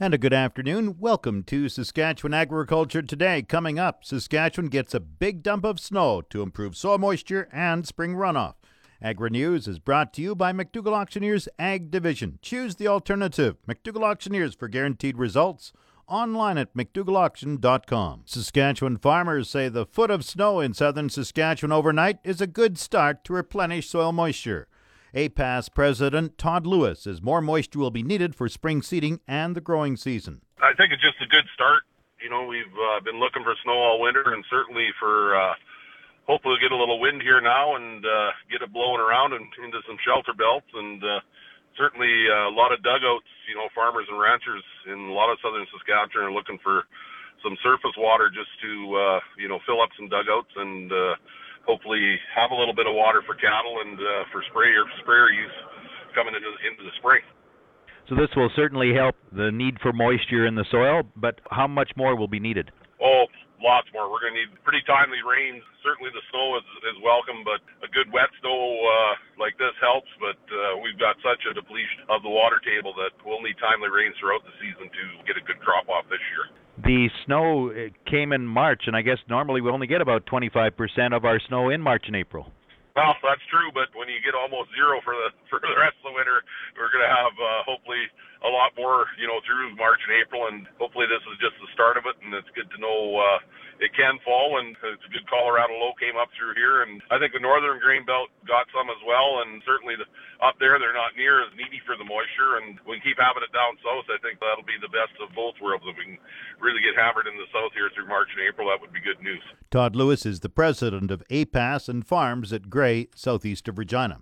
And a good afternoon. Welcome to Saskatchewan Agriculture Today. Coming up, Saskatchewan gets a big dump of snow to improve soil moisture and spring runoff. Agri News is brought to you by McDougall Auctioneers Ag Division. Choose the alternative. McDougall Auctioneers for guaranteed results. Online at McDougallAuction.com. Saskatchewan farmers say the foot of snow in southern Saskatchewan overnight is a good start to replenish soil moisture. APAS President Todd Lewis says more moisture will be needed for spring seeding and the growing season. I think it's just a good start. You know, we've uh, been looking for snow all winter, and certainly for uh, hopefully we'll get a little wind here now and uh, get it blowing around and into some shelter belts, and uh, certainly uh, a lot of dugouts. You know, farmers and ranchers in a lot of southern Saskatchewan are looking for some surface water just to uh, you know fill up some dugouts and. Uh, hopefully have a little bit of water for cattle and uh, for sprayer sprayer use coming into into the spring. So this will certainly help the need for moisture in the soil, but how much more will be needed? Oh, lots more. We're going to need pretty timely rains. Certainly the snow is, is welcome, but a good wet snow uh, like this helps. But uh, we've got such a depletion of the water table that we'll need timely rains throughout the season to get a good crop off this year the snow came in March, and I guess normally we only get about 25% of our snow in March and April. Well, that's true, but when you get almost zero for the for the rest of the winter, we're going to have uh, hopefully a lot more, you know, through March and April, and hopefully this is just the start of it. And it's good to know uh, it can fall, and it's a good Colorado low came up through here, and I think the northern grain belt got some as well, and certainly the, up there they're not near as needy for the moisture, and we can keep having it down south. I think that'll be the best of both worlds. If we can really get hammered in the south here through March and April, that would be good news. Todd Lewis is the president of APAS and Farms at Gray, southeast of Regina.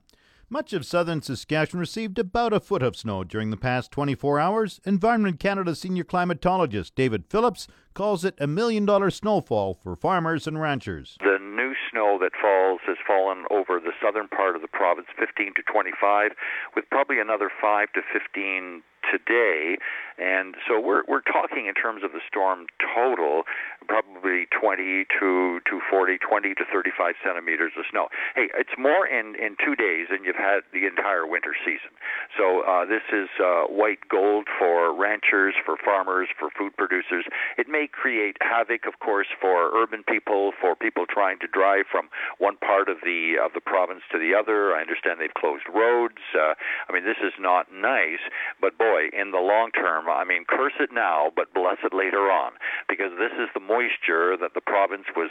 Much of southern Saskatchewan received about a foot of snow during the past 24 hours. Environment Canada senior climatologist David Phillips calls it a million dollar snowfall for farmers and ranchers. The new snow that falls has fallen over the southern part of the province, 15 to 25, with probably another 5 to 15 today. And so we're we're talking in terms of the storm total, probably 20 to to 40, 20 to 35 centimeters of snow. Hey, it's more in in two days than you've had the entire winter season. So uh, this is uh, white gold for ranchers, for farmers, for food producers. It may create havoc, of course, for urban people, for people trying to drive from one part of the of the province to the other. I understand they've closed roads. Uh, I mean, this is not nice, but boy joy in the long term. I mean, curse it now, but bless it later on, because this is the moisture that the province was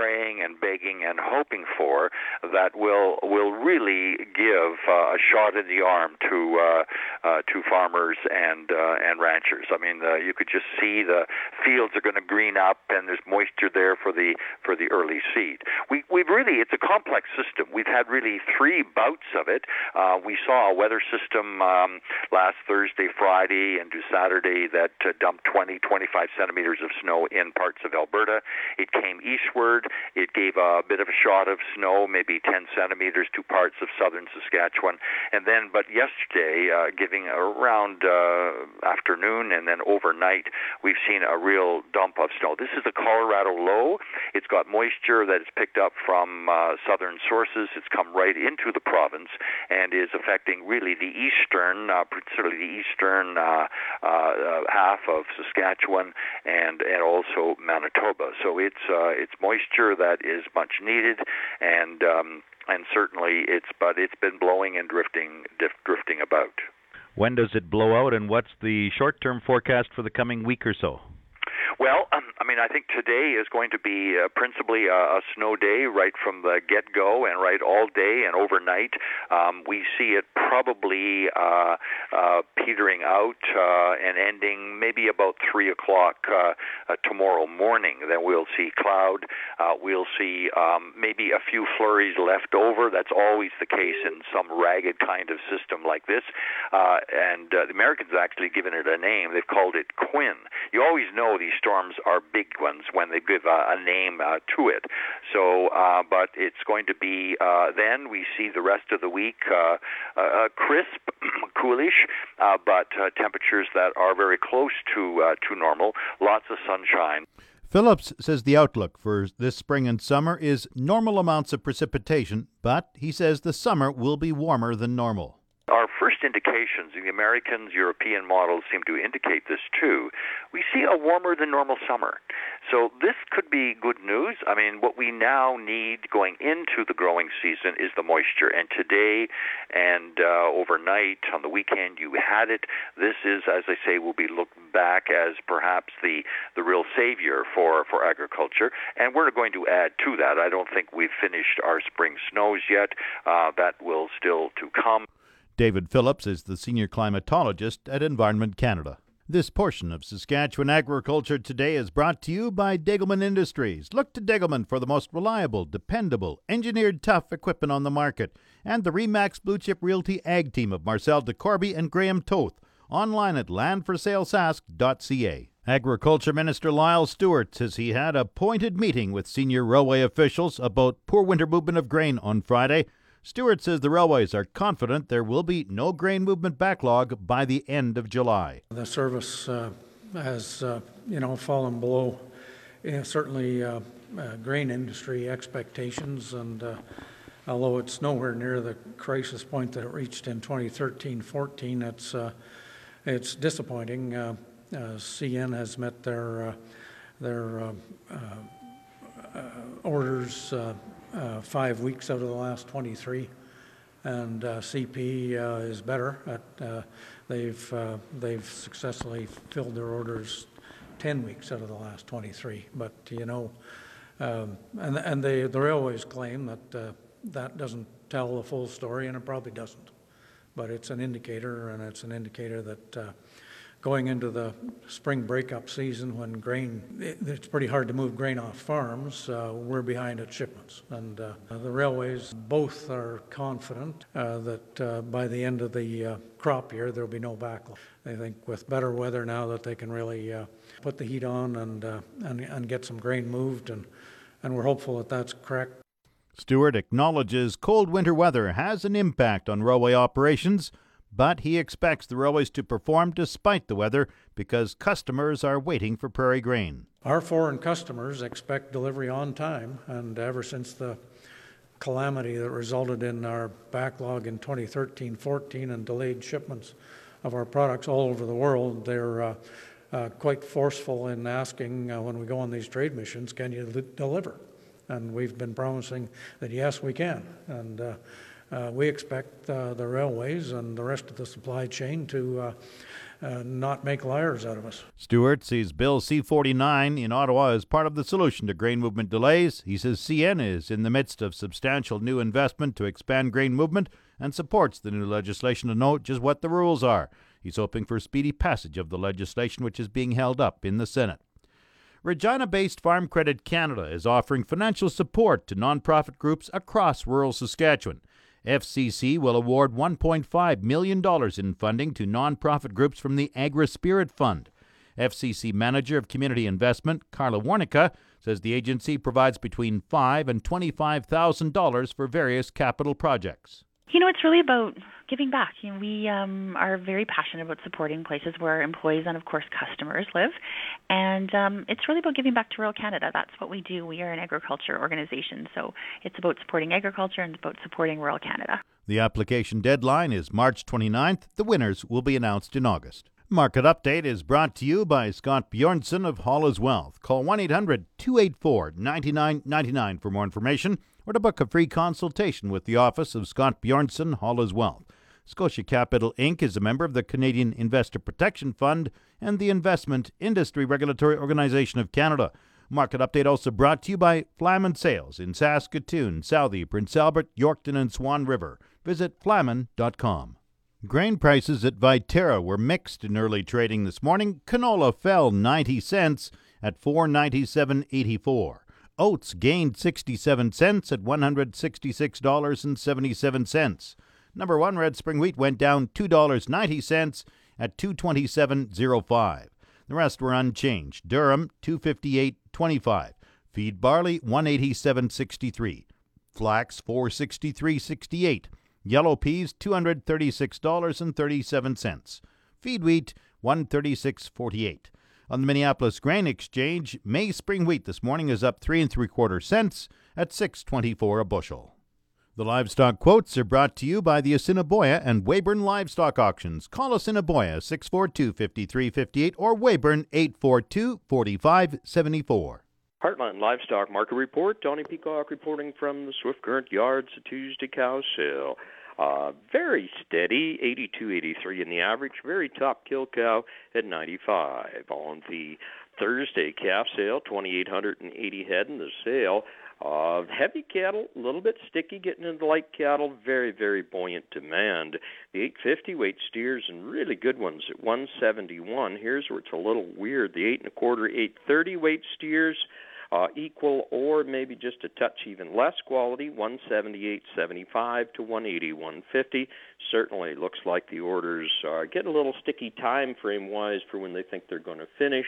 praying and begging and hoping for that will will really give uh, a shot in the arm to uh, uh, to farmers and uh, and ranchers. I mean, uh, you could just see the fields are going to green up, and there's moisture there for the for the early seed. We we've really it's a complex system. We've had really three bouts of it. Uh, we saw a weather system um, last Thursday Friday, and to Saturday that uh, dumped 20, 25 centimeters of snow in parts of Alberta. It came eastward. It gave a bit of a shot of snow, maybe 10 centimeters to parts of southern Saskatchewan. And then, but yesterday, uh, giving around uh, afternoon and then overnight, we've seen a real dump of snow. This is the Colorado low. It's got moisture that is picked up from uh, southern sources. It's come right into the province and is affecting really the eastern, uh, particularly the eastern uh, uh, half of Saskatchewan and and also Manitoba. So it's uh, it's moisture that is much needed, and um, and certainly it's but it's been blowing and drifting drifting about. When does it blow out, and what's the short-term forecast for the coming week or so? Well, um, I mean, I think today is going to be uh, principally a, a snow day right from the get go and right all day and overnight. Um, we see it probably uh, uh, petering out uh, and ending maybe about 3 o'clock uh, uh, tomorrow morning. Then we'll see cloud. We'll see um, maybe a few flurries left over. That's always the case in some ragged kind of system like this. And the Americans have actually given it a name. They've called it Quinn. You always know these storms are big ones when they give a, a name uh, to it. So, uh, but it's going to be uh, then we see the rest of the week uh, uh, crisp, coolish, uh, but uh, temperatures that are very close to uh, to normal. Lots of sunshine. Phillips says the outlook for this spring and summer is normal amounts of precipitation, but he says the summer will be warmer than normal. Our first indications, the Americans, European models seem to indicate this too. We see a warmer than normal summer. So this could be good news. I mean, what we now need going into the growing season is the moisture. And today and uh, overnight on the weekend, you had it. This is, as I say, will be looked back as perhaps the the real savior for for agriculture. And we're going to add to that. I don't think we've finished our spring snows yet. Uh, that will still to come. David Phillips is the senior climatologist at Environment Canada. This portion of Saskatchewan Agriculture Today is brought to you by Degelman Industries. Look to Degelman for the most reliable, dependable, engineered tough equipment on the market. And the Remax Blue Chip Realty Ag Team of Marcel DeCorby and Graham Toth. Online at landforsalesask.ca. Agriculture Minister Lyle Stewart says he had a pointed meeting with senior railway officials about poor winter movement of grain on Friday. Stewart says the railways are confident there will be no grain movement backlog by the end of July. The service uh, has, uh, you know, fallen below know, certainly uh, uh grain industry expectations, and uh, although it's nowhere near the crisis point that it reached in 2013-14, it's uh, it's disappointing. CN has met their their orders uh, five weeks out of the last 23, and uh, CP uh, is better. At, uh, they've uh, they've successfully filled their orders 10 weeks out of the last 23. But you know, um, and and they, the railways claim that uh, that doesn't tell the full story, and it probably doesn't. But it's an indicator, and it's an indicator that going into the spring breakup season when grain, it, it's pretty hard to move grain off farms, uh, we're behind at shipments. And uh, the railways both are confident uh, that uh, by the end of the uh, crop year, there'll be no backlog. They think with better weather now that they can really uh, put the heat on and, and, and get some grain moved, and, and we're hopeful that that's correct. Stewart acknowledges cold winter weather has an impact on railway operations but he expects the railways to perform despite the weather because customers are waiting for prairie grain. Our foreign customers expect delivery on time, and ever since the calamity that resulted in our backlog in 2013 14 and delayed shipments of our products all over the world, they're uh, uh, quite forceful in asking uh, when we go on these trade missions, can you li- deliver? And we've been promising that yes, we can. And uh, we expect uh, the railways and the rest of the supply chain to uh, uh not make liars out of us. Stewart sees Bill C 49 in Ottawa as part of the solution to grain movement delays. He says CN is in the midst of substantial new investment to expand grain movement and supports the new legislation to note just what the rules are. He's hoping for speedy passage of the legislation, which is being held up in the Senate. Regina based Farm Credit Canada is offering financial support to nonprofit groups across rural Saskatchewan. FCC will award $1.5 million in funding to nonprofit groups from the Agri Spirit Fund. FCC Manager of Community Investment, Carla Warnica, says the agency provides between 5 and $25,000 for various capital projects. You know, it's really about giving back. You know, we um, are very passionate about supporting places where our employees and, of course, customers live, and um, it's really about giving back to rural Canada. That's what we do. We are an agriculture organization, so it's about supporting agriculture and about supporting rural Canada. The application deadline is March 29th. The winners will be announced in August. Market Update is brought to you by Scott Bjornson of Hall Wealth. Call 1 800 284 9999 for more information or to book a free consultation with the office of Scott Bjornson Hall Wealth. Scotia Capital Inc. is a member of the Canadian Investor Protection Fund and the Investment Industry Regulatory Organization of Canada. Market Update also brought to you by Flaman Sales in Saskatoon, Southey, Prince Albert, Yorkton, and Swan River. Visit flaman.com. Grain prices at Viterra were mixed in early trading this morning. Canola fell 90 cents at 497.84. Oats gained 67 cents at $166.77. Number 1 red spring wheat went down $2.90 at 227.05. The rest were unchanged. Durum 258.25. Feed barley 187.63. Flax 463.68. Yellow peas $236.37. Feed wheat 136.48. On the Minneapolis Grain Exchange, May spring wheat this morning is up three and three quarter cents at 6.24 a bushel. The livestock quotes are brought to you by the Assiniboia and Weyburn Livestock Auctions. Call Assiniboia 642 5358 or Weyburn 842 4574. Heartland Livestock Market Report. Donnie Peacock reporting from the Swift Current Yards, Tuesday cow sale. Uh, very steady, 82.83 in the average. Very top kill cow at 95. On the Thursday calf sale, 2,880 head in the sale. Uh, heavy cattle, a little bit sticky getting into light cattle, very, very buoyant demand. The 850 weight steers and really good ones at 171. Here's where it's a little weird. The 8 and a quarter, 830 weight steers, uh, equal or maybe just a touch even less quality, 178.75 to 180.150. Certainly looks like the orders are getting a little sticky time frame wise for when they think they're going to finish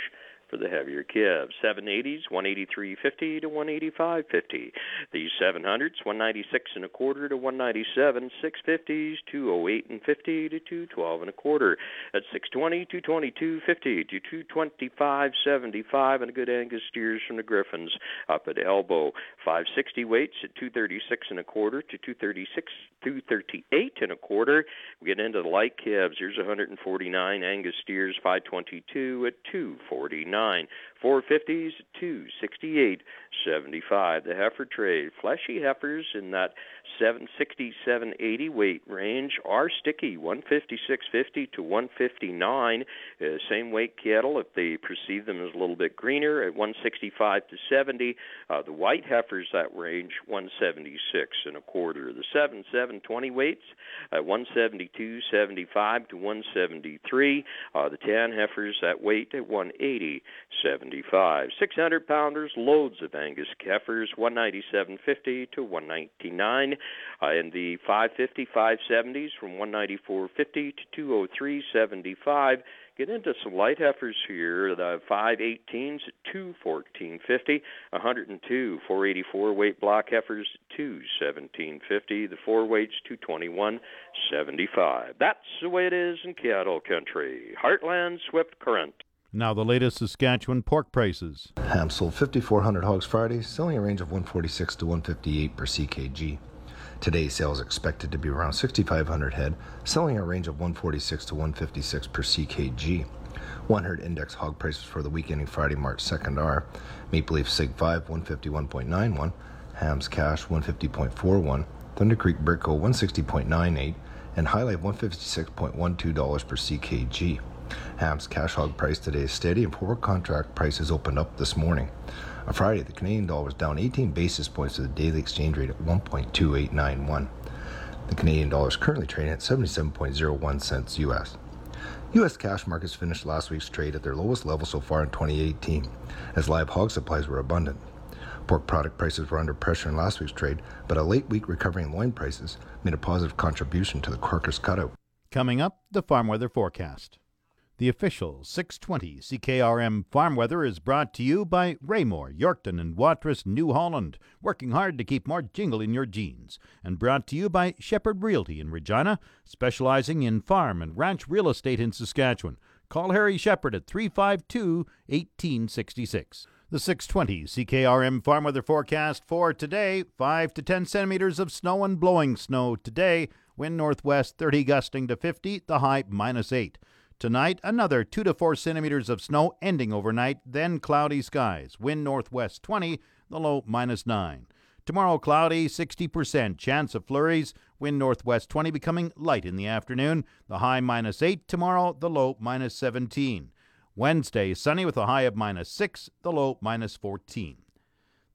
for the heavier calves. 780s, 183.50 to 185.50. These 700s, 196 and a quarter to 197. 650s, 208 and 50 to 212 and a quarter. At 620, 222.50 to 225.75, and a good Angus steers from the Griffins up at Elbow. 560 weights at 236 and a quarter to 236, 238 and a quarter. We get into the light calves. Here's 149 Angus steers, 522 at 249. 1989 450s, 268, 75. The heifer trade, fleshy heifers in that 760, 780 weight range are sticky, 156.50 to 159. Uh, same weight cattle if they perceive them as a little bit greener at 165 to 70. Uh, the white heifers that range 176 and a quarter. The 7 720 weights at 172, 75 to 173. Uh, the tan heifers that weight at 180, 75. 600 pounders, loads of Angus heifers, 197.50 to 199. Uh, and the 550, 570s from 194.50 to 203.75. Get into some light heifers here. The 518s at 214.50, 102 484 weight block heifers 217.50. The four weights 221.75. That's the way it is in cattle country. Heartland Swift Current. Now the latest Saskatchewan pork prices. Ham sold 5,400 hogs Friday, selling a range of 146 to 158 per CKG. Today's sales expected to be around 6,500 head, selling a range of 146 to 156 per CKG. One herd index hog prices for the week ending Friday, March 2nd are Maple Leaf Sig 5 151.91, Hams Cash 150.41, Thunder Creek Brickco 160.98, and HyLife $156.12 per CKG. Ham's cash hog price today is steady and forward contract prices opened up this morning. On Friday, the Canadian dollar was down 18 basis points to the daily exchange rate at 1.2891. The Canadian dollar is currently trading at 77.01 cents US. U.S. cash markets finished last week's trade at their lowest level so far in 2018, as live hog supplies were abundant. Pork product prices were under pressure in last week's trade, but a late week recovery in loin prices made a positive contribution to the carcass cutout. Coming up, the farm weather forecast. The official 620 CKRM farm weather is brought to you by Raymore, Yorkton, and Watrous, New Holland, working hard to keep more jingle in your jeans. And brought to you by Shepherd Realty in Regina, specializing in farm and ranch real estate in Saskatchewan. Call Harry Shepherd at 352 1866. The 620 CKRM farm weather forecast for today 5 to 10 centimeters of snow and blowing snow today. Wind northwest 30 gusting to 50, the high minus 8. Tonight, another 2 to 4 centimeters of snow ending overnight, then cloudy skies. Wind northwest 20, the low minus 9. Tomorrow, cloudy, 60% chance of flurries. Wind northwest 20 becoming light in the afternoon. The high minus 8 tomorrow, the low minus 17. Wednesday, sunny with a high of minus 6, the low minus 14.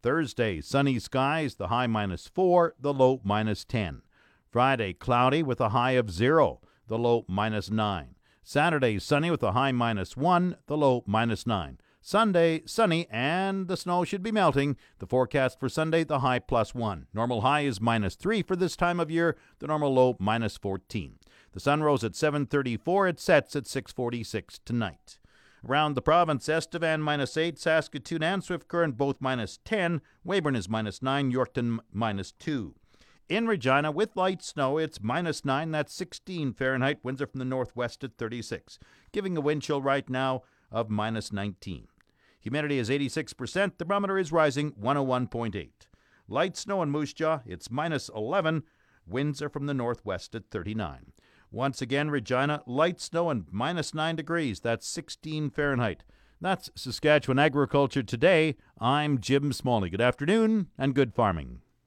Thursday, sunny skies, the high minus 4, the low minus 10. Friday, cloudy with a high of 0, the low minus 9. Saturday, sunny with a high minus 1, the low minus 9. Sunday, sunny, and the snow should be melting. The forecast for Sunday, the high plus 1. Normal high is minus 3 for this time of year, the normal low minus 14. The sun rose at 7.34, it sets at 6.46 tonight. Around the province, Estevan minus 8, Saskatoon and Swift Current both minus 10, Weyburn is minus 9, Yorkton minus 2. In Regina, with light snow, it's minus 9, that's 16 Fahrenheit. Winds are from the northwest at 36, giving a wind chill right now of minus 19. Humidity is 86%. The barometer is rising 101.8. Light snow in Moose Jaw, it's minus 11. Winds are from the northwest at 39. Once again, Regina, light snow and minus 9 degrees. That's 16 Fahrenheit. That's Saskatchewan Agriculture Today. I'm Jim Smalley. Good afternoon and good farming.